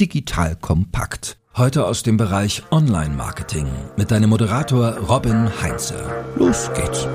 Digital Kompakt. Heute aus dem Bereich Online-Marketing mit deinem Moderator Robin Heinze. Los geht's.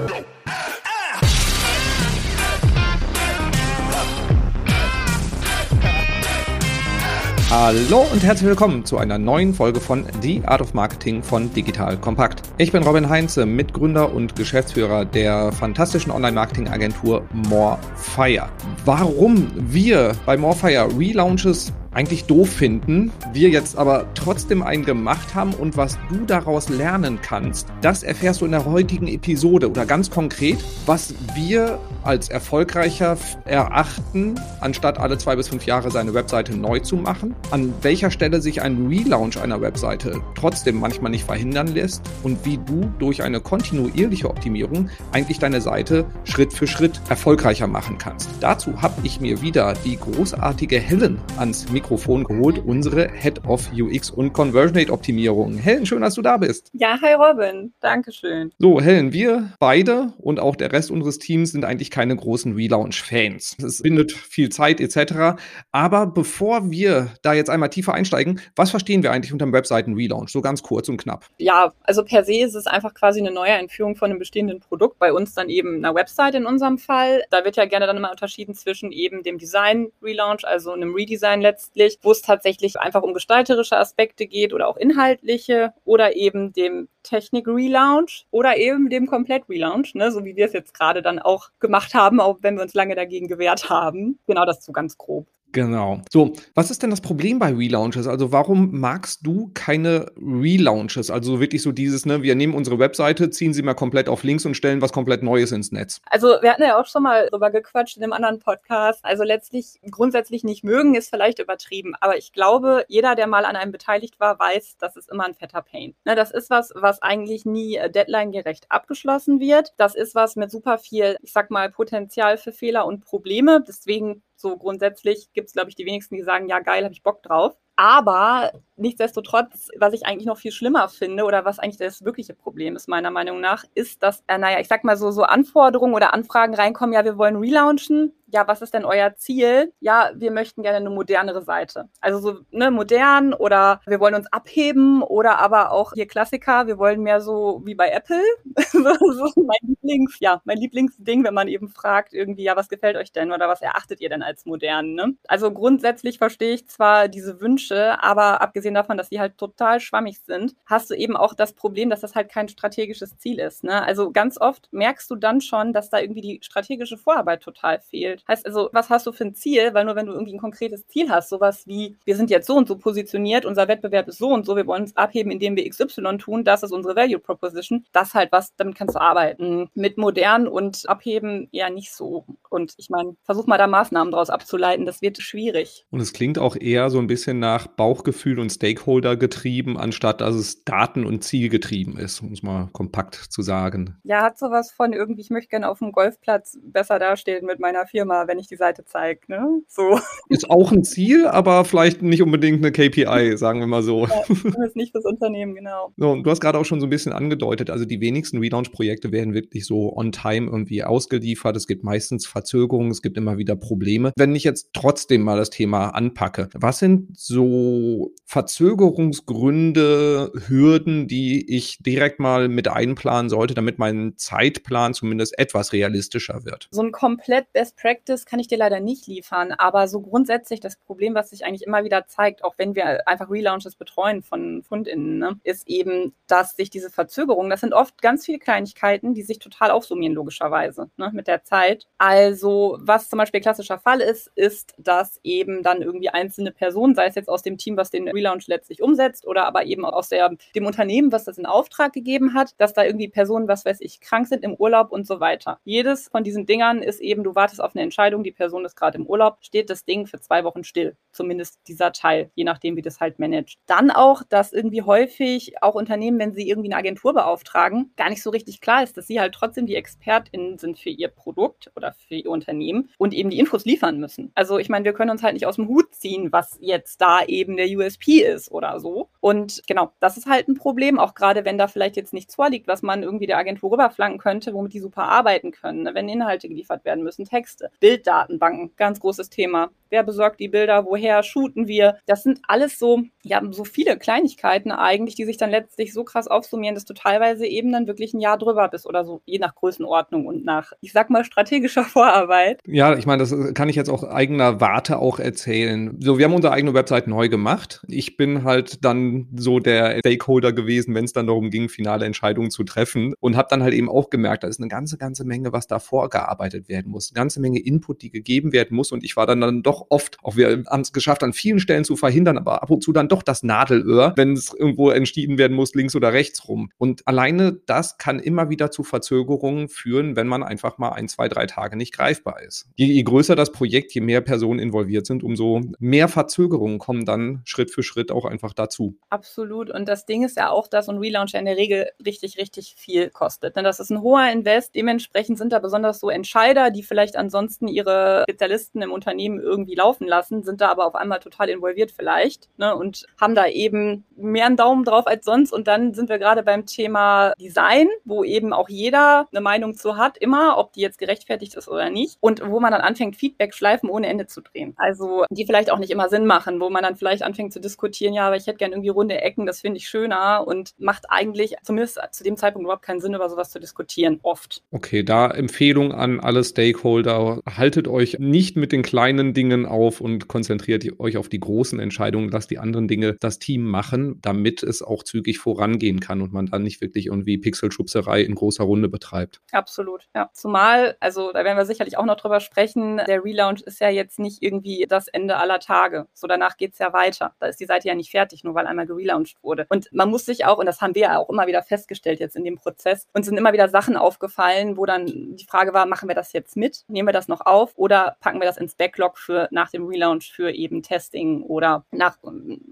Hallo und herzlich willkommen zu einer neuen Folge von The Art of Marketing von Digital Kompakt. Ich bin Robin Heinze, Mitgründer und Geschäftsführer der fantastischen Online-Marketing-Agentur Morefire. Warum wir bei Morefire Relaunches eigentlich doof finden, wir jetzt aber trotzdem einen gemacht haben und was du daraus lernen kannst, das erfährst du in der heutigen Episode oder ganz konkret, was wir als erfolgreicher erachten, anstatt alle zwei bis fünf Jahre seine Webseite neu zu machen, an welcher Stelle sich ein Relaunch einer Webseite trotzdem manchmal nicht verhindern lässt und wie du durch eine kontinuierliche Optimierung eigentlich deine Seite Schritt für Schritt erfolgreicher machen kannst. Dazu habe ich mir wieder die großartige Helen ans Mikrofon Mikrofon geholt, unsere Head of UX und Conversion Rate Optimierung. Helen, schön, dass du da bist. Ja, hi Robin, Dankeschön. So, Helen, wir beide und auch der Rest unseres Teams sind eigentlich keine großen Relaunch-Fans. Es bindet viel Zeit etc. Aber bevor wir da jetzt einmal tiefer einsteigen, was verstehen wir eigentlich unter dem Webseiten-Relaunch? So ganz kurz und knapp. Ja, also per se ist es einfach quasi eine neue Einführung von einem bestehenden Produkt. Bei uns dann eben einer Website in unserem Fall. Da wird ja gerne dann immer unterschieden zwischen eben dem Design-Relaunch, also einem Redesign letztlich letztlich, wo es tatsächlich einfach um gestalterische Aspekte geht oder auch inhaltliche oder eben dem Technik-Relaunch oder eben dem Komplett-Relaunch, ne, so wie wir es jetzt gerade dann auch gemacht haben, auch wenn wir uns lange dagegen gewehrt haben. Genau das so ganz grob. Genau. So, was ist denn das Problem bei Relaunches? Also warum magst du keine Relaunches? Also wirklich so dieses, ne, wir nehmen unsere Webseite, ziehen sie mal komplett auf links und stellen was komplett Neues ins Netz. Also wir hatten ja auch schon mal drüber gequatscht in einem anderen Podcast. Also letztlich grundsätzlich nicht mögen ist vielleicht übertrieben, aber ich glaube, jeder, der mal an einem beteiligt war, weiß, das ist immer ein fetter Pain. Ne, das ist was, was eigentlich nie äh, deadline-gerecht abgeschlossen wird. Das ist was mit super viel, ich sag mal, Potenzial für Fehler und Probleme. Deswegen so grundsätzlich gibt es, glaube ich, die wenigsten, die sagen, ja geil, habe ich Bock drauf. Aber nichtsdestotrotz, was ich eigentlich noch viel schlimmer finde oder was eigentlich das wirkliche Problem ist, meiner Meinung nach, ist, dass, äh, naja, ich sag mal so, so Anforderungen oder Anfragen reinkommen, ja, wir wollen relaunchen. Ja, was ist denn euer Ziel? Ja, wir möchten gerne eine modernere Seite. Also so, ne, modern oder wir wollen uns abheben oder aber auch hier Klassiker, wir wollen mehr so wie bei Apple. mein Lieblings, ja, mein Lieblingsding, wenn man eben fragt, irgendwie, ja, was gefällt euch denn oder was erachtet ihr denn als modern, ne? Also grundsätzlich verstehe ich zwar diese Wünsche, aber abgesehen abgesehen davon, dass die halt total schwammig sind, hast du eben auch das Problem, dass das halt kein strategisches Ziel ist. Ne? Also ganz oft merkst du dann schon, dass da irgendwie die strategische Vorarbeit total fehlt. Heißt also, was hast du für ein Ziel? Weil nur wenn du irgendwie ein konkretes Ziel hast, sowas wie, wir sind jetzt so und so positioniert, unser Wettbewerb ist so und so, wir wollen uns abheben, indem wir XY tun, das ist unsere Value Proposition, das halt was, damit kannst du arbeiten. Mit modern und abheben eher nicht so. Und ich meine, versuch mal da Maßnahmen draus abzuleiten, das wird schwierig. Und es klingt auch eher so ein bisschen nach Bauchgefühl und Stakeholder getrieben, anstatt dass es Daten- und Ziel getrieben ist, um es mal kompakt zu sagen. Ja, hat sowas von irgendwie, ich möchte gerne auf dem Golfplatz besser dastehen mit meiner Firma, wenn ich die Seite zeige. Ne? So. Ist auch ein Ziel, aber vielleicht nicht unbedingt eine KPI, sagen wir mal so. Ja, ist nicht fürs Unternehmen, genau. So, du hast gerade auch schon so ein bisschen angedeutet, also die wenigsten Relaunch-Projekte werden wirklich so on time irgendwie ausgeliefert. Es gibt meistens Verzögerungen, es gibt immer wieder Probleme. Wenn ich jetzt trotzdem mal das Thema anpacke, was sind so Verzögerungen? Verzögerungsgründe, Hürden, die ich direkt mal mit einplanen sollte, damit mein Zeitplan zumindest etwas realistischer wird? So ein komplett Best Practice kann ich dir leider nicht liefern, aber so grundsätzlich das Problem, was sich eigentlich immer wieder zeigt, auch wenn wir einfach Relaunches betreuen von FundInnen, ne, ist eben, dass sich diese Verzögerungen, das sind oft ganz viele Kleinigkeiten, die sich total aufsummieren, logischerweise, ne, mit der Zeit. Also, was zum Beispiel klassischer Fall ist, ist, dass eben dann irgendwie einzelne Personen, sei es jetzt aus dem Team, was den Relaunch Lounge letztlich umsetzt oder aber eben aus der, dem Unternehmen, was das in Auftrag gegeben hat, dass da irgendwie Personen, was weiß ich, krank sind im Urlaub und so weiter. Jedes von diesen Dingern ist eben, du wartest auf eine Entscheidung, die Person ist gerade im Urlaub, steht das Ding für zwei Wochen still. Zumindest dieser Teil, je nachdem, wie das halt managt. Dann auch, dass irgendwie häufig auch Unternehmen, wenn sie irgendwie eine Agentur beauftragen, gar nicht so richtig klar ist, dass sie halt trotzdem die ExpertInnen sind für ihr Produkt oder für ihr Unternehmen und eben die Infos liefern müssen. Also ich meine, wir können uns halt nicht aus dem Hut ziehen, was jetzt da eben der USP ist oder so. Und genau, das ist halt ein Problem, auch gerade wenn da vielleicht jetzt nichts vorliegt, was man irgendwie der Agentur rüberflanken könnte, womit die super arbeiten können, ne? wenn Inhalte geliefert werden müssen, Texte, Bilddatenbanken, ganz großes Thema. Wer besorgt die Bilder? Woher shooten wir? Das sind alles so, ja, so viele Kleinigkeiten eigentlich, die sich dann letztlich so krass aufsummieren, dass du teilweise eben dann wirklich ein Jahr drüber bist oder so, je nach Größenordnung und nach, ich sag mal, strategischer Vorarbeit. Ja, ich meine, das kann ich jetzt auch eigener Warte auch erzählen. So, wir haben unsere eigene Website neu gemacht. Ich bin halt dann so der Stakeholder gewesen, wenn es dann darum ging, finale Entscheidungen zu treffen und habe dann halt eben auch gemerkt, da ist eine ganze, ganze Menge, was da vorgearbeitet werden muss, eine ganze Menge Input, die gegeben werden muss und ich war dann, dann doch oft, auch wir haben es geschafft, an vielen Stellen zu verhindern, aber ab und zu dann doch das Nadelöhr, wenn es irgendwo entschieden werden muss, links oder rechts rum. Und alleine das kann immer wieder zu Verzögerungen führen, wenn man einfach mal ein, zwei, drei Tage nicht greifbar ist. Je, je größer das Projekt, je mehr Personen involviert sind, umso mehr Verzögerungen kommen dann Schritt für Schritt auch einfach dazu. Absolut. Und das Ding ist ja auch, dass ein Relaunch in der Regel richtig, richtig viel kostet. Denn das ist ein hoher Invest. Dementsprechend sind da besonders so Entscheider, die vielleicht ansonsten ihre Spezialisten im Unternehmen irgendwie laufen lassen, sind da aber auf einmal total involviert vielleicht ne, und haben da eben mehr einen Daumen drauf als sonst. Und dann sind wir gerade beim Thema Design, wo eben auch jeder eine Meinung zu hat, immer, ob die jetzt gerechtfertigt ist oder nicht. Und wo man dann anfängt, Feedback-Schleifen ohne Ende zu drehen. Also die vielleicht auch nicht immer Sinn machen, wo man dann vielleicht anfängt zu diskutieren, ja, aber ich hätte gerne irgendwie runde Ecken, das finde ich schöner und macht eigentlich zumindest zu dem Zeitpunkt überhaupt keinen Sinn, über sowas zu diskutieren, oft. Okay, da Empfehlung an alle Stakeholder, haltet euch nicht mit den kleinen Dingen auf und konzentriert euch auf die großen Entscheidungen, lasst die anderen Dinge das Team machen, damit es auch zügig vorangehen kann und man dann nicht wirklich irgendwie Pixelschubserei in großer Runde betreibt. Absolut, ja. Zumal, also da werden wir sicherlich auch noch drüber sprechen, der Relaunch ist ja jetzt nicht irgendwie das Ende aller Tage. So danach geht es ja weiter. Da ist die Seite ja nicht fertig, nur weil einmal gelauncht wurde. Und man muss sich auch, und das haben wir ja auch immer wieder festgestellt jetzt in dem Prozess, uns sind immer wieder Sachen aufgefallen, wo dann die Frage war, machen wir das jetzt mit? Nehmen wir das noch auf oder packen wir das ins Backlog für nach dem Relaunch für eben Testing oder nach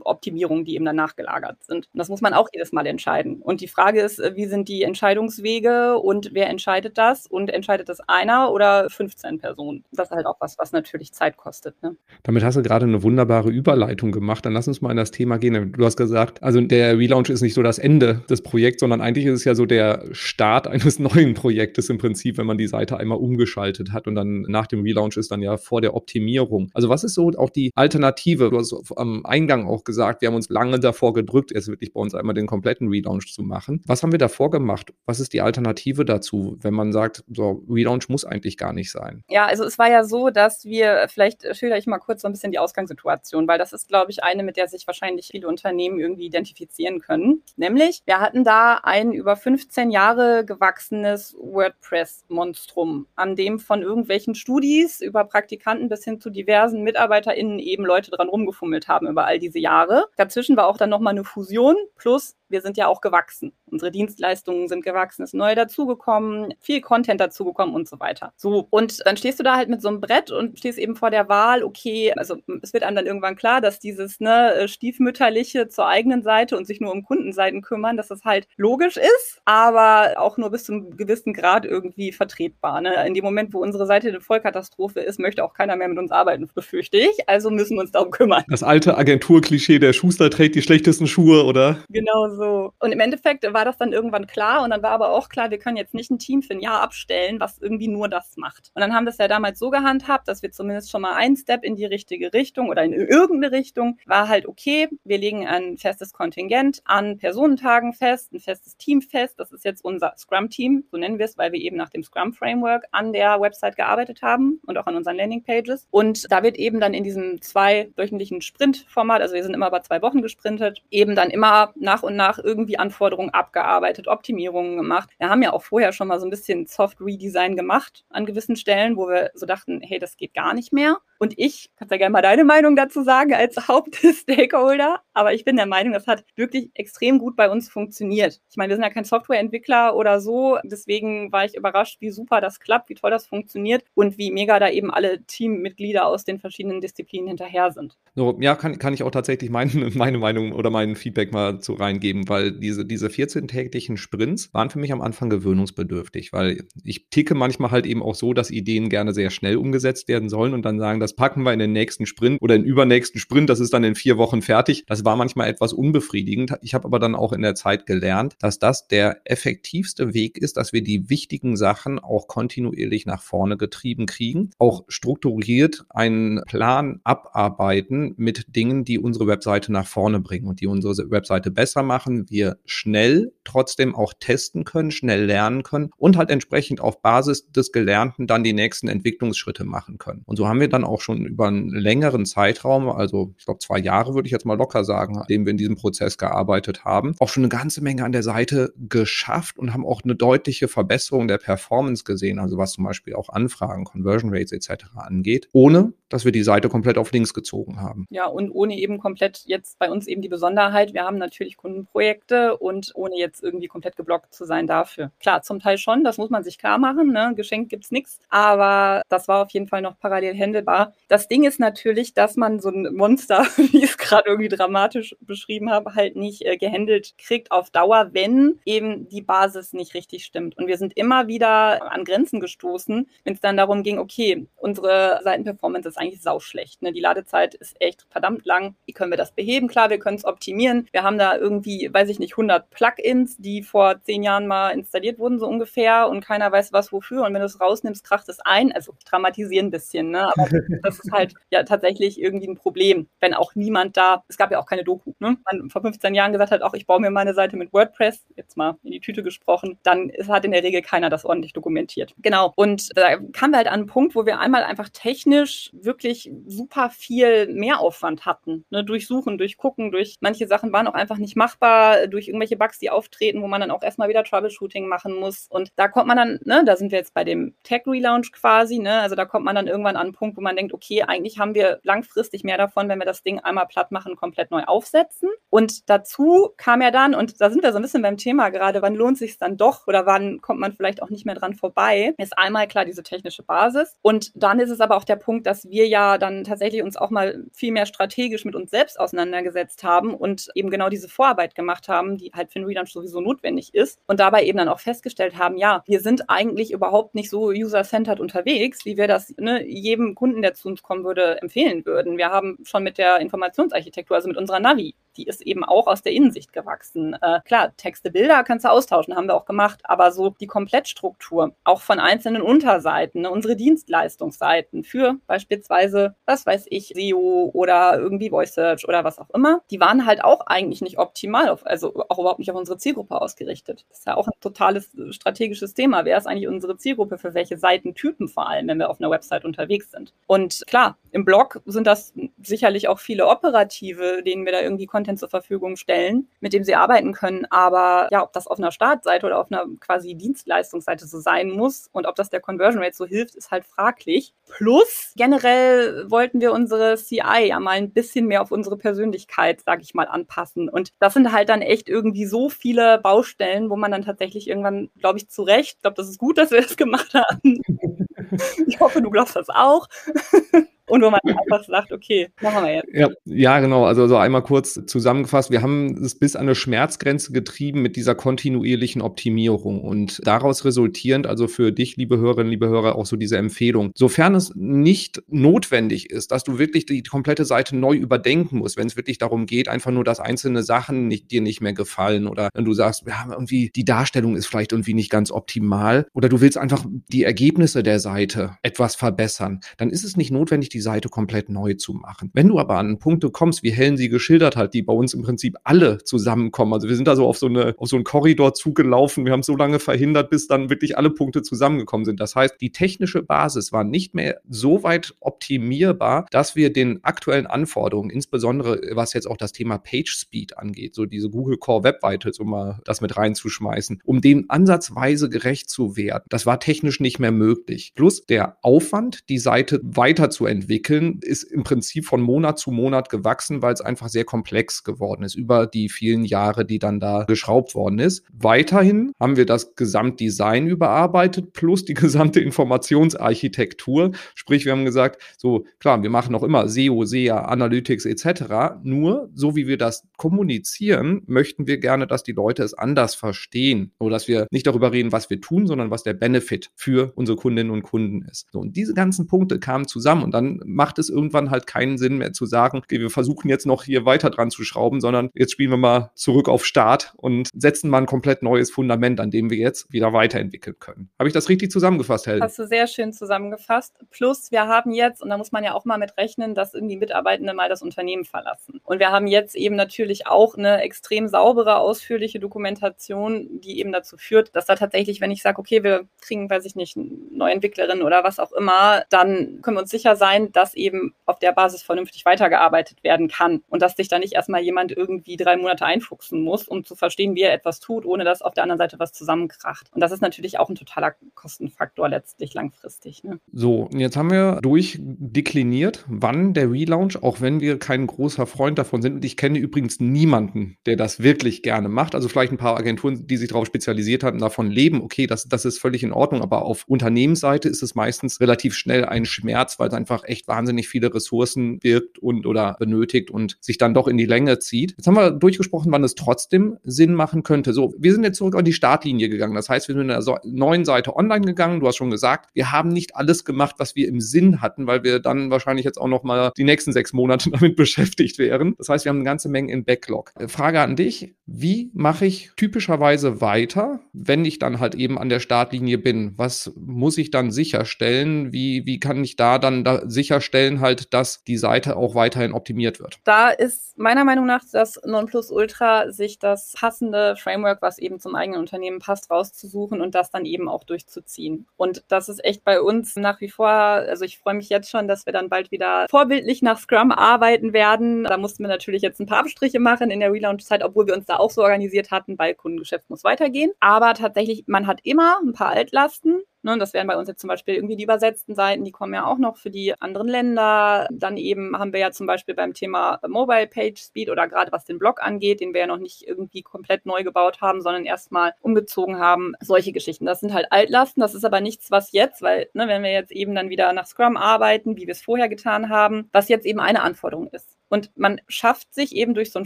Optimierungen, die eben danach gelagert sind? Und das muss man auch jedes Mal entscheiden. Und die Frage ist, wie sind die Entscheidungswege und wer entscheidet das? Und entscheidet das einer oder 15 Personen? Das ist halt auch was, was natürlich Zeit kostet. Ne? Damit hast du gerade eine wunderbare Überleitung gemacht. Dann lass uns mal in das Thema gehen. Du hast gesagt, also der Relaunch ist nicht so das Ende des Projekts, sondern eigentlich ist es ja so der Start eines neuen Projektes im Prinzip, wenn man die Seite einmal umgeschaltet hat und dann nach dem Relaunch ist dann ja vor der Optimierung. Also was ist so auch die Alternative? Du hast am Eingang auch gesagt, wir haben uns lange davor gedrückt, jetzt wirklich bei uns einmal den kompletten Relaunch zu machen. Was haben wir davor gemacht? Was ist die Alternative dazu, wenn man sagt, so Relaunch muss eigentlich gar nicht sein? Ja, also es war ja so, dass wir, vielleicht schilder ich mal kurz so ein bisschen die Ausgangssituation, weil das ist, glaube ich, eine, mit der sich wahrscheinlich viele Unternehmen irgendwie identifizieren können. Nämlich, wir hatten da ein über 15 Jahre gewachsenes WordPress-Monstrum, an dem von irgendwelchen Studis über Praktikanten bis hin zu diversen MitarbeiterInnen eben Leute dran rumgefummelt haben über all diese Jahre. Dazwischen war auch dann nochmal eine Fusion plus wir sind ja auch gewachsen. Unsere Dienstleistungen sind gewachsen, ist neu dazugekommen, viel Content dazugekommen und so weiter. So, und dann stehst du da halt mit so einem Brett und stehst eben vor der Wahl, okay, also es wird einem dann irgendwann klar, dass dieses ne, äh, stiefmütterliche zur eigenen Seite und sich nur um Kundenseiten kümmern, dass das halt logisch ist, aber auch nur bis zu einem gewissen Grad irgendwie vertretbar. Ne? In dem Moment, wo unsere Seite eine Vollkatastrophe ist, möchte auch keiner mehr mit uns arbeiten, befürchte ich. Also müssen wir uns darum kümmern. Das alte Agenturklischee, der Schuster trägt die schlechtesten Schuhe, oder? Genau so so. Und im Endeffekt war das dann irgendwann klar und dann war aber auch klar, wir können jetzt nicht ein Team für ein Jahr abstellen, was irgendwie nur das macht. Und dann haben wir es ja damals so gehandhabt, dass wir zumindest schon mal einen Step in die richtige Richtung oder in irgendeine Richtung war halt okay. Wir legen ein festes Kontingent an Personentagen fest, ein festes Team fest. Das ist jetzt unser Scrum-Team, so nennen wir es, weil wir eben nach dem Scrum-Framework an der Website gearbeitet haben und auch an unseren Landing-Pages. Und da wird eben dann in diesem zweiwöchentlichen Sprint-Format, also wir sind immer bei zwei Wochen gesprintet, eben dann immer nach und nach irgendwie Anforderungen abgearbeitet, Optimierungen gemacht. Wir haben ja auch vorher schon mal so ein bisschen Soft Redesign gemacht an gewissen Stellen, wo wir so dachten, hey, das geht gar nicht mehr. Und ich, kannst ja gerne mal deine Meinung dazu sagen als Hauptstakeholder, aber ich bin der Meinung, das hat wirklich extrem gut bei uns funktioniert. Ich meine, wir sind ja kein Softwareentwickler oder so, deswegen war ich überrascht, wie super das klappt, wie toll das funktioniert und wie mega da eben alle Teammitglieder aus den verschiedenen Disziplinen hinterher sind. So, ja, kann, kann ich auch tatsächlich mein, meine Meinung oder mein Feedback mal zu reingeben, weil diese, diese 14-täglichen Sprints waren für mich am Anfang gewöhnungsbedürftig, weil ich ticke manchmal halt eben auch so, dass Ideen gerne sehr schnell umgesetzt werden sollen und dann sagen, das packen wir in den nächsten Sprint oder in übernächsten Sprint, das ist dann in vier Wochen fertig. Das war manchmal etwas unbefriedigend. Ich habe aber dann auch in der Zeit gelernt, dass das der effektivste Weg ist, dass wir die wichtigen Sachen auch kontinuierlich nach vorne getrieben kriegen, auch strukturiert einen Plan abarbeiten mit Dingen, die unsere Webseite nach vorne bringen und die unsere Webseite besser machen, wir schnell trotzdem auch testen können, schnell lernen können und halt entsprechend auf Basis des Gelernten dann die nächsten Entwicklungsschritte machen können. Und so haben wir dann auch schon über einen längeren Zeitraum, also ich glaube zwei Jahre würde ich jetzt mal locker sagen, an dem wir in diesem Prozess gearbeitet haben, auch schon eine ganze Menge an der Seite geschafft und haben auch eine deutliche Verbesserung der Performance gesehen, also was zum Beispiel auch Anfragen, Conversion Rates etc. angeht, ohne dass wir die Seite komplett auf links gezogen haben. Ja, und ohne eben komplett jetzt bei uns eben die Besonderheit, wir haben natürlich Kundenprojekte und ohne jetzt irgendwie komplett geblockt zu sein dafür. Klar, zum Teil schon, das muss man sich klar machen, ne? Geschenkt gibt's nichts, aber das war auf jeden Fall noch parallel händelbar. Das Ding ist natürlich, dass man so ein Monster, wie es gerade irgendwie dramatisch beschrieben habe, halt nicht äh, gehandelt kriegt auf Dauer, wenn eben die Basis nicht richtig stimmt. Und wir sind immer wieder an Grenzen gestoßen, wenn es dann darum ging, okay, unsere Seitenperformance ist eigentlich sauschlecht. Ne? Die Ladezeit ist echt verdammt lang. Wie können wir das beheben? Klar, wir können es optimieren. Wir haben da irgendwie, weiß ich nicht, 100 Plugins, die vor zehn Jahren mal installiert wurden, so ungefähr, und keiner weiß was wofür. Und wenn du es rausnimmst, kracht es ein. Also dramatisieren ein bisschen, ne? aber das ist halt ja tatsächlich irgendwie ein Problem, wenn auch niemand da, es gab ja auch keine Doku, ne? man vor 15 Jahren gesagt hat, auch ich baue mir meine Seite mit WordPress, jetzt mal in die Tüte gesprochen, dann ist, hat in der Regel keiner das ordentlich dokumentiert. Genau. Und da kamen wir halt an einen Punkt, wo wir einmal einfach technisch wirklich super viel Mehraufwand hatten. Ne? Durch Suchen, durch Gucken, durch manche Sachen waren auch einfach nicht machbar, durch irgendwelche Bugs, die auftreten, wo man dann auch erstmal wieder Troubleshooting machen muss. Und da kommt man dann, ne, da sind wir jetzt bei dem Tech-Relaunch quasi, ne? Also da kommt man dann irgendwann an einen Punkt, wo man denkt, okay, eigentlich haben wir langfristig mehr davon, wenn wir das Ding einmal platt machen, komplett neu aufsetzen. Und dazu kam ja dann, und da sind wir so ein bisschen beim Thema gerade, wann lohnt sich dann doch oder wann kommt man vielleicht auch nicht mehr dran vorbei, ist einmal klar diese technische Basis. Und dann ist es aber auch der Punkt, dass wir wir ja dann tatsächlich uns auch mal viel mehr strategisch mit uns selbst auseinandergesetzt haben und eben genau diese Vorarbeit gemacht haben, die halt für einen Relaunch sowieso notwendig ist und dabei eben dann auch festgestellt haben, ja, wir sind eigentlich überhaupt nicht so user-centered unterwegs, wie wir das ne, jedem Kunden, der zu uns kommen würde, empfehlen würden. Wir haben schon mit der Informationsarchitektur, also mit unserer unserer Navi. Die ist eben auch aus der Innensicht gewachsen. Äh, klar, Texte, Bilder kannst du austauschen, haben wir auch gemacht, aber so die Komplettstruktur, auch von einzelnen Unterseiten, ne, unsere Dienstleistungsseiten für beispielsweise, was weiß ich, SEO oder irgendwie Voice Search oder was auch immer, die waren halt auch eigentlich nicht optimal, auf, also auch überhaupt nicht auf unsere Zielgruppe ausgerichtet. Das ist ja auch ein totales äh, strategisches Thema. Wer ist eigentlich unsere Zielgruppe für welche Seitentypen vor allem, wenn wir auf einer Website unterwegs sind? Und klar, im Blog sind das sicherlich auch viele operative, denen wir da irgendwie Content zur Verfügung stellen, mit dem sie arbeiten können. Aber ja, ob das auf einer Startseite oder auf einer quasi Dienstleistungsseite so sein muss und ob das der Conversion Rate so hilft, ist halt fraglich. Plus, generell wollten wir unsere CI ja mal ein bisschen mehr auf unsere Persönlichkeit, sag ich mal, anpassen. Und das sind halt dann echt irgendwie so viele Baustellen, wo man dann tatsächlich irgendwann, glaube ich, zu Recht, ich glaube, das ist gut, dass wir das gemacht haben. ich hoffe, du glaubst das auch und wo man einfach sagt, okay, machen wir jetzt. Ja, ja genau. Also so einmal kurz zusammengefasst. Wir haben es bis an eine Schmerzgrenze getrieben mit dieser kontinuierlichen Optimierung und daraus resultierend, also für dich, liebe Hörerinnen, liebe Hörer, auch so diese Empfehlung. Sofern es nicht notwendig ist, dass du wirklich die komplette Seite neu überdenken musst, wenn es wirklich darum geht, einfach nur, dass einzelne Sachen nicht, dir nicht mehr gefallen oder wenn du sagst, ja, irgendwie die Darstellung ist vielleicht irgendwie nicht ganz optimal oder du willst einfach die Ergebnisse der Seite etwas verbessern, dann ist es nicht notwendig, die die Seite komplett neu zu machen. Wenn du aber an Punkte kommst, wie Helen sie geschildert hat, die bei uns im Prinzip alle zusammenkommen, also wir sind da so auf so, eine, auf so einen Korridor zugelaufen, wir haben so lange verhindert, bis dann wirklich alle Punkte zusammengekommen sind. Das heißt, die technische Basis war nicht mehr so weit optimierbar, dass wir den aktuellen Anforderungen, insbesondere was jetzt auch das Thema Page Speed angeht, so diese Google Core Web Vitals, um mal das mit reinzuschmeißen, um dem ansatzweise gerecht zu werden. Das war technisch nicht mehr möglich. Plus der Aufwand, die Seite weiterzuentwickeln, entwickeln, ist im Prinzip von Monat zu Monat gewachsen, weil es einfach sehr komplex geworden ist über die vielen Jahre, die dann da geschraubt worden ist. Weiterhin haben wir das Gesamtdesign überarbeitet plus die gesamte Informationsarchitektur. Sprich, wir haben gesagt, so klar, wir machen noch immer SEO, SEA, Analytics etc. Nur so wie wir das kommunizieren, möchten wir gerne, dass die Leute es anders verstehen oder dass wir nicht darüber reden, was wir tun, sondern was der Benefit für unsere Kundinnen und Kunden ist. So, und diese ganzen Punkte kamen zusammen und dann macht es irgendwann halt keinen Sinn mehr zu sagen, okay, wir versuchen jetzt noch hier weiter dran zu schrauben, sondern jetzt spielen wir mal zurück auf Start und setzen mal ein komplett neues Fundament, an dem wir jetzt wieder weiterentwickeln können. Habe ich das richtig zusammengefasst, Helen? Hast du sehr schön zusammengefasst. Plus, wir haben jetzt, und da muss man ja auch mal mit rechnen, dass irgendwie Mitarbeitende mal das Unternehmen verlassen. Und wir haben jetzt eben natürlich auch eine extrem saubere, ausführliche Dokumentation, die eben dazu führt, dass da tatsächlich, wenn ich sage, okay, wir kriegen, weiß ich nicht, neue Entwicklerin oder was auch immer, dann können wir uns sicher sein, dass eben auf der Basis vernünftig weitergearbeitet werden kann und dass sich da nicht erstmal jemand irgendwie drei Monate einfuchsen muss, um zu verstehen, wie er etwas tut, ohne dass auf der anderen Seite was zusammenkracht. Und das ist natürlich auch ein totaler Kostenfaktor letztlich langfristig. Ne? So, jetzt haben wir durchdekliniert, wann der Relaunch, auch wenn wir kein großer Freund davon sind. Und ich kenne übrigens niemanden, der das wirklich gerne macht. Also vielleicht ein paar Agenturen, die sich darauf spezialisiert haben, davon leben. Okay, das, das ist völlig in Ordnung. Aber auf Unternehmensseite ist es meistens relativ schnell ein Schmerz, weil es einfach echt wahnsinnig viele Ressourcen birgt und oder benötigt und sich dann doch in die Länge zieht. Jetzt haben wir durchgesprochen, wann es trotzdem Sinn machen könnte. So, wir sind jetzt zurück an die Startlinie gegangen. Das heißt, wir sind in der neuen Seite online gegangen. Du hast schon gesagt, wir haben nicht alles gemacht, was wir im Sinn hatten, weil wir dann wahrscheinlich jetzt auch noch mal die nächsten sechs Monate damit beschäftigt wären. Das heißt, wir haben eine ganze Menge in Backlog. Äh, Frage an dich. Wie mache ich typischerweise weiter, wenn ich dann halt eben an der Startlinie bin? Was muss ich dann sicherstellen? Wie, wie kann ich da dann da sicherstellen halt, dass die Seite auch weiterhin optimiert wird? Da ist meiner Meinung nach das Nonplusultra, sich das passende Framework, was eben zum eigenen Unternehmen passt, rauszusuchen und das dann eben auch durchzuziehen. Und das ist echt bei uns nach wie vor, also ich freue mich jetzt schon, dass wir dann bald wieder vorbildlich nach Scrum arbeiten werden. Da mussten wir natürlich jetzt ein paar Abstriche machen in der Relaunch-Zeit, obwohl wir uns da auch so organisiert hatten, weil Kundengeschäft muss weitergehen. Aber tatsächlich, man hat immer ein paar Altlasten, Ne, das wären bei uns jetzt zum Beispiel irgendwie die übersetzten Seiten, die kommen ja auch noch für die anderen Länder. Dann eben haben wir ja zum Beispiel beim Thema Mobile Page Speed oder gerade was den Blog angeht, den wir ja noch nicht irgendwie komplett neu gebaut haben, sondern erstmal umgezogen haben. Solche Geschichten. Das sind halt Altlasten. Das ist aber nichts, was jetzt, weil ne, wenn wir jetzt eben dann wieder nach Scrum arbeiten, wie wir es vorher getan haben, was jetzt eben eine Anforderung ist. Und man schafft sich eben durch so ein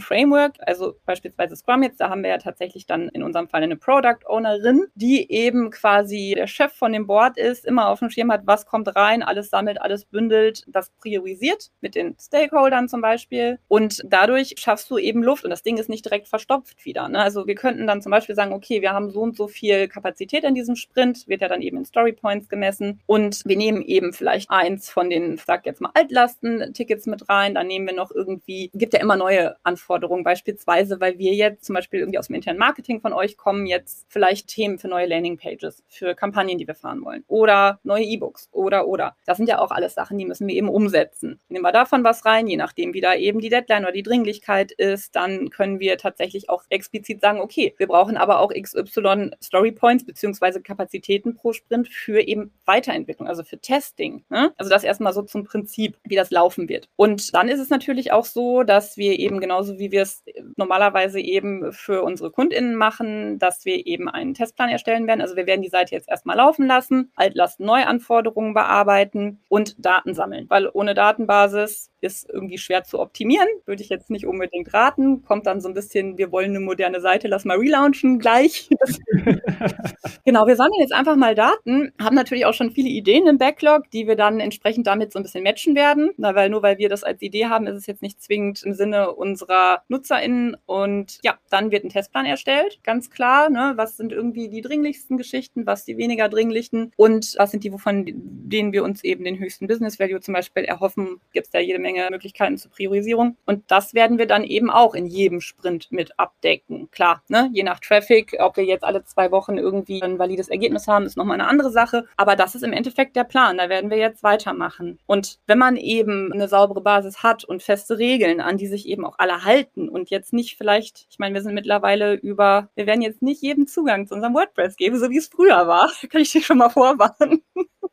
Framework, also beispielsweise Scrum jetzt, da haben wir ja tatsächlich dann in unserem Fall eine Product Ownerin, die eben quasi der Chef von dem Board ist, immer auf dem Schirm hat, was kommt rein, alles sammelt, alles bündelt, das priorisiert mit den Stakeholdern zum Beispiel. Und dadurch schaffst du eben Luft und das Ding ist nicht direkt verstopft wieder. Ne? Also wir könnten dann zum Beispiel sagen, okay, wir haben so und so viel Kapazität in diesem Sprint, wird ja dann eben in Story Points gemessen und wir nehmen eben vielleicht eins von den, sag jetzt mal, Altlasten-Tickets mit rein, dann nehmen wir noch irgendwie, gibt ja immer neue Anforderungen, beispielsweise, weil wir jetzt zum Beispiel irgendwie aus dem internen Marketing von euch kommen, jetzt vielleicht Themen für neue Landingpages, für Kampagnen, die wir fahren wollen oder neue E-Books oder, oder. Das sind ja auch alles Sachen, die müssen wir eben umsetzen. Nehmen wir davon was rein, je nachdem, wie da eben die Deadline oder die Dringlichkeit ist, dann können wir tatsächlich auch explizit sagen, okay, wir brauchen aber auch XY Story Points beziehungsweise Kapazitäten pro Sprint für eben Weiterentwicklung, also für Testing. Ne? Also das erstmal so zum Prinzip, wie das laufen wird. Und dann ist es natürlich natürlich auch so, dass wir eben genauso wie wir es normalerweise eben für unsere KundInnen machen, dass wir eben einen Testplan erstellen werden. Also wir werden die Seite jetzt erstmal laufen lassen, Altlasten Neuanforderungen bearbeiten und Daten sammeln, weil ohne Datenbasis ist irgendwie schwer zu optimieren, würde ich jetzt nicht unbedingt raten. Kommt dann so ein bisschen, wir wollen eine moderne Seite, lass mal relaunchen gleich. genau, wir sammeln jetzt einfach mal Daten, haben natürlich auch schon viele Ideen im Backlog, die wir dann entsprechend damit so ein bisschen matchen werden. Na, weil nur weil wir das als Idee haben, ist es jetzt nicht zwingend im Sinne unserer NutzerInnen. Und ja, dann wird ein Testplan erstellt, ganz klar. Ne? Was sind irgendwie die dringlichsten Geschichten, was die weniger dringlichsten und was sind die, wovon denen wir uns eben den höchsten Business Value zum Beispiel erhoffen. Gibt es da jede Menge Möglichkeiten zur Priorisierung. Und das werden wir dann eben auch in jedem Sprint mit abdecken. Klar, ne? je nach Traffic, ob wir jetzt alle zwei Wochen irgendwie ein valides Ergebnis haben, ist nochmal eine andere Sache. Aber das ist im Endeffekt der Plan. Da werden wir jetzt weitermachen. Und wenn man eben eine saubere Basis hat und fest feste Regeln, an die sich eben auch alle halten und jetzt nicht vielleicht, ich meine, wir sind mittlerweile über, wir werden jetzt nicht jedem Zugang zu unserem WordPress geben, so wie es früher war. Kann ich dir schon mal vorwarnen.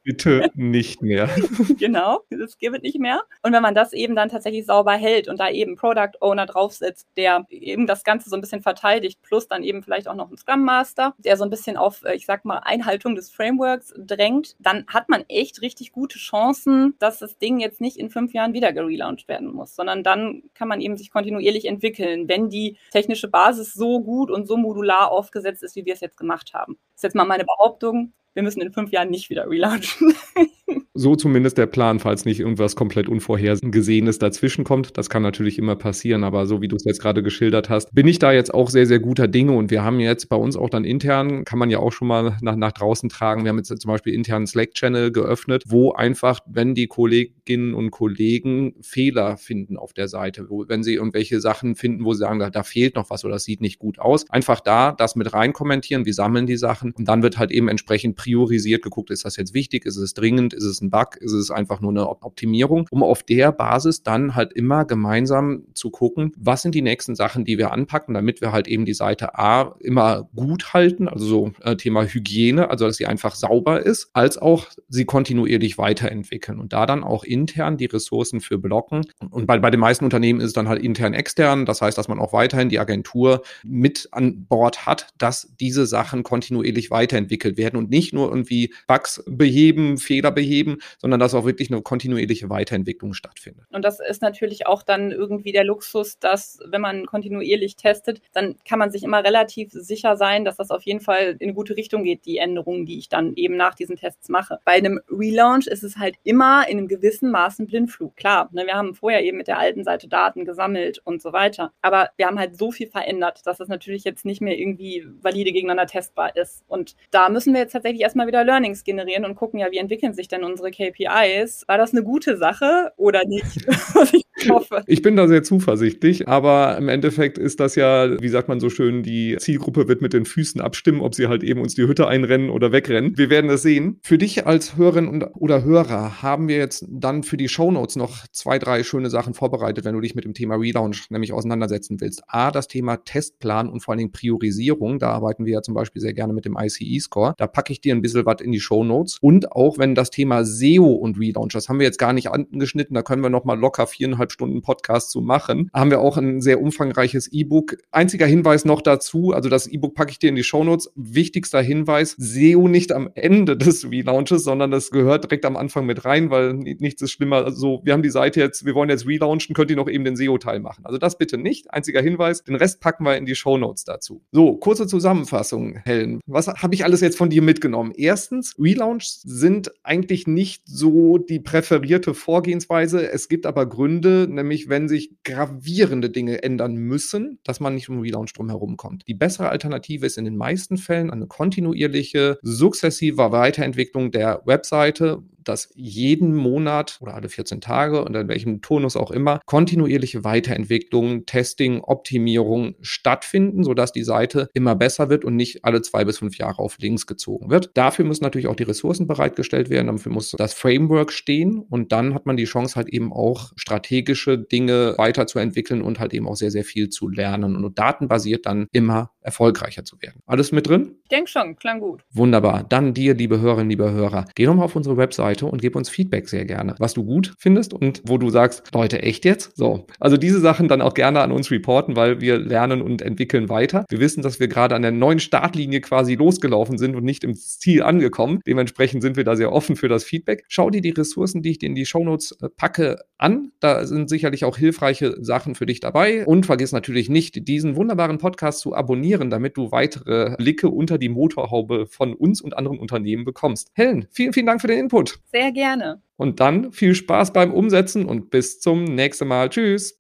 Bitte nicht mehr. genau, das gibt es nicht mehr. Und wenn man das eben dann tatsächlich sauber hält und da eben Product Owner draufsetzt, der eben das Ganze so ein bisschen verteidigt, plus dann eben vielleicht auch noch ein Scrum Master, der so ein bisschen auf, äh, ich sag mal, Einhaltung des Frameworks drängt, dann hat man echt richtig gute Chancen, dass das Ding jetzt nicht in fünf Jahren wieder gelauncht werden muss, sondern dann kann man eben sich kontinuierlich entwickeln, wenn die technische Basis so gut und so modular aufgesetzt ist, wie wir es jetzt gemacht haben. Das ist jetzt mal meine Behauptung wir müssen in fünf Jahren nicht wieder relaunchen. So zumindest der Plan, falls nicht irgendwas komplett Unvorhergesehenes dazwischen kommt. Das kann natürlich immer passieren, aber so wie du es jetzt gerade geschildert hast, bin ich da jetzt auch sehr, sehr guter Dinge und wir haben jetzt bei uns auch dann intern, kann man ja auch schon mal nach, nach draußen tragen. Wir haben jetzt zum Beispiel internen Slack-Channel geöffnet, wo einfach, wenn die Kolleginnen und Kollegen Fehler finden auf der Seite, wo, wenn sie irgendwelche Sachen finden, wo sie sagen, da, da fehlt noch was oder das sieht nicht gut aus, einfach da das mit rein kommentieren, wir sammeln die Sachen und dann wird halt eben entsprechend priorisiert geguckt, ist das jetzt wichtig, ist es dringend, ist es ein Bug, ist es einfach nur eine Optimierung, um auf der Basis dann halt immer gemeinsam zu gucken, was sind die nächsten Sachen, die wir anpacken, damit wir halt eben die Seite A immer gut halten, also so äh, Thema Hygiene, also dass sie einfach sauber ist, als auch sie kontinuierlich weiterentwickeln und da dann auch intern die Ressourcen für blocken. Und bei, bei den meisten Unternehmen ist es dann halt intern extern, das heißt, dass man auch weiterhin die Agentur mit an Bord hat, dass diese Sachen kontinuierlich weiterentwickelt werden und nicht nur irgendwie Bugs beheben, Fehler beheben, sondern dass auch wirklich eine kontinuierliche Weiterentwicklung stattfindet. Und das ist natürlich auch dann irgendwie der Luxus, dass wenn man kontinuierlich testet, dann kann man sich immer relativ sicher sein, dass das auf jeden Fall in eine gute Richtung geht, die Änderungen, die ich dann eben nach diesen Tests mache. Bei einem Relaunch ist es halt immer in einem gewissen Maß Blindflug. Klar, ne, wir haben vorher eben mit der alten Seite Daten gesammelt und so weiter. Aber wir haben halt so viel verändert, dass es natürlich jetzt nicht mehr irgendwie valide gegeneinander testbar ist. Und da müssen wir jetzt tatsächlich erstmal wieder Learnings generieren und gucken, ja, wie entwickeln sich denn unsere KPIs. War das eine gute Sache oder nicht? ich hoffe. Ich bin da sehr zuversichtlich, aber im Endeffekt ist das ja, wie sagt man so schön, die Zielgruppe wird mit den Füßen abstimmen, ob sie halt eben uns die Hütte einrennen oder wegrennen. Wir werden es sehen. Für dich als Hörerin oder Hörer haben wir jetzt dann für die Shownotes noch zwei, drei schöne Sachen vorbereitet, wenn du dich mit dem Thema Relaunch nämlich auseinandersetzen willst. A, das Thema Testplan und vor allen Dingen Priorisierung. Da arbeiten wir ja zum Beispiel sehr gerne mit dem ICE-Score. Da packe ich dir ein bisschen was in die Shownotes. Und auch wenn das Thema SEO und Relaunch, das haben wir jetzt gar nicht angeschnitten, da können wir noch mal locker viereinhalb Stunden Podcast zu machen. Haben wir auch ein sehr umfangreiches E-Book. Einziger Hinweis noch dazu, also das E-Book packe ich dir in die Shownotes. Wichtigster Hinweis, SEO nicht am Ende des Relaunches, sondern das gehört direkt am Anfang mit rein, weil nichts ist schlimmer. Also wir haben die Seite jetzt, wir wollen jetzt relaunchen, könnt ihr noch eben den SEO-Teil machen. Also das bitte nicht. Einziger Hinweis, den Rest packen wir in die Shownotes dazu. So, kurze Zusammenfassung, Helen. Was habe ich alles jetzt von dir mitgenommen? Erstens, Relaunches sind eigentlich nicht so die präferierte Vorgehensweise. Es gibt aber Gründe, nämlich wenn sich gravierende Dinge ändern müssen, dass man nicht um Relaunch drum herum kommt. Die bessere Alternative ist in den meisten Fällen eine kontinuierliche, sukzessive Weiterentwicklung der Webseite, dass jeden Monat oder alle 14 Tage und in welchem Turnus auch immer kontinuierliche Weiterentwicklung, Testing, Optimierung stattfinden, sodass die Seite immer besser wird und nicht alle zwei bis fünf Jahre auf links gezogen wird. Dafür müssen natürlich auch die Ressourcen bereitgestellt werden, dafür muss das Framework stehen und dann hat man die Chance halt eben auch strategische Dinge weiterzuentwickeln und halt eben auch sehr, sehr viel zu lernen und datenbasiert dann immer erfolgreicher zu werden. Alles mit drin? Ich denke schon, klang gut. Wunderbar. Dann dir, liebe Hörerinnen, liebe Hörer, geh nochmal auf unsere Webseite und gib uns Feedback sehr gerne, was du gut findest und wo du sagst, Leute, echt jetzt? So. Also diese Sachen dann auch gerne an uns reporten, weil wir lernen und entwickeln weiter. Wir wissen, dass wir gerade an der neuen Startlinie quasi losgelaufen sind und nicht im Ziel angekommen. Dementsprechend sind wir da sehr offen für das Feedback. Schau dir die Ressourcen, die ich dir in die Shownotes äh, packe, an. Da sind sicherlich auch hilfreiche Sachen für dich dabei. Und vergiss natürlich nicht, diesen wunderbaren Podcast zu abonnieren, damit du weitere Blicke unter die Motorhaube von uns und anderen Unternehmen bekommst. Helen, vielen, vielen Dank für den Input. Sehr gerne. Und dann viel Spaß beim Umsetzen und bis zum nächsten Mal. Tschüss.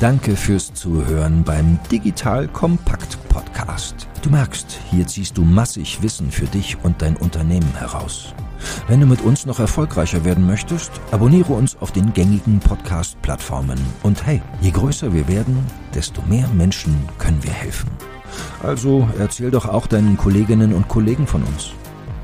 Danke fürs Zuhören beim Digital Kompakt Podcast. Du merkst, hier ziehst du massig Wissen für dich und dein Unternehmen heraus. Wenn du mit uns noch erfolgreicher werden möchtest, abonniere uns auf den gängigen Podcast-Plattformen. Und hey, je größer wir werden, desto mehr Menschen können wir helfen. Also erzähl doch auch deinen Kolleginnen und Kollegen von uns.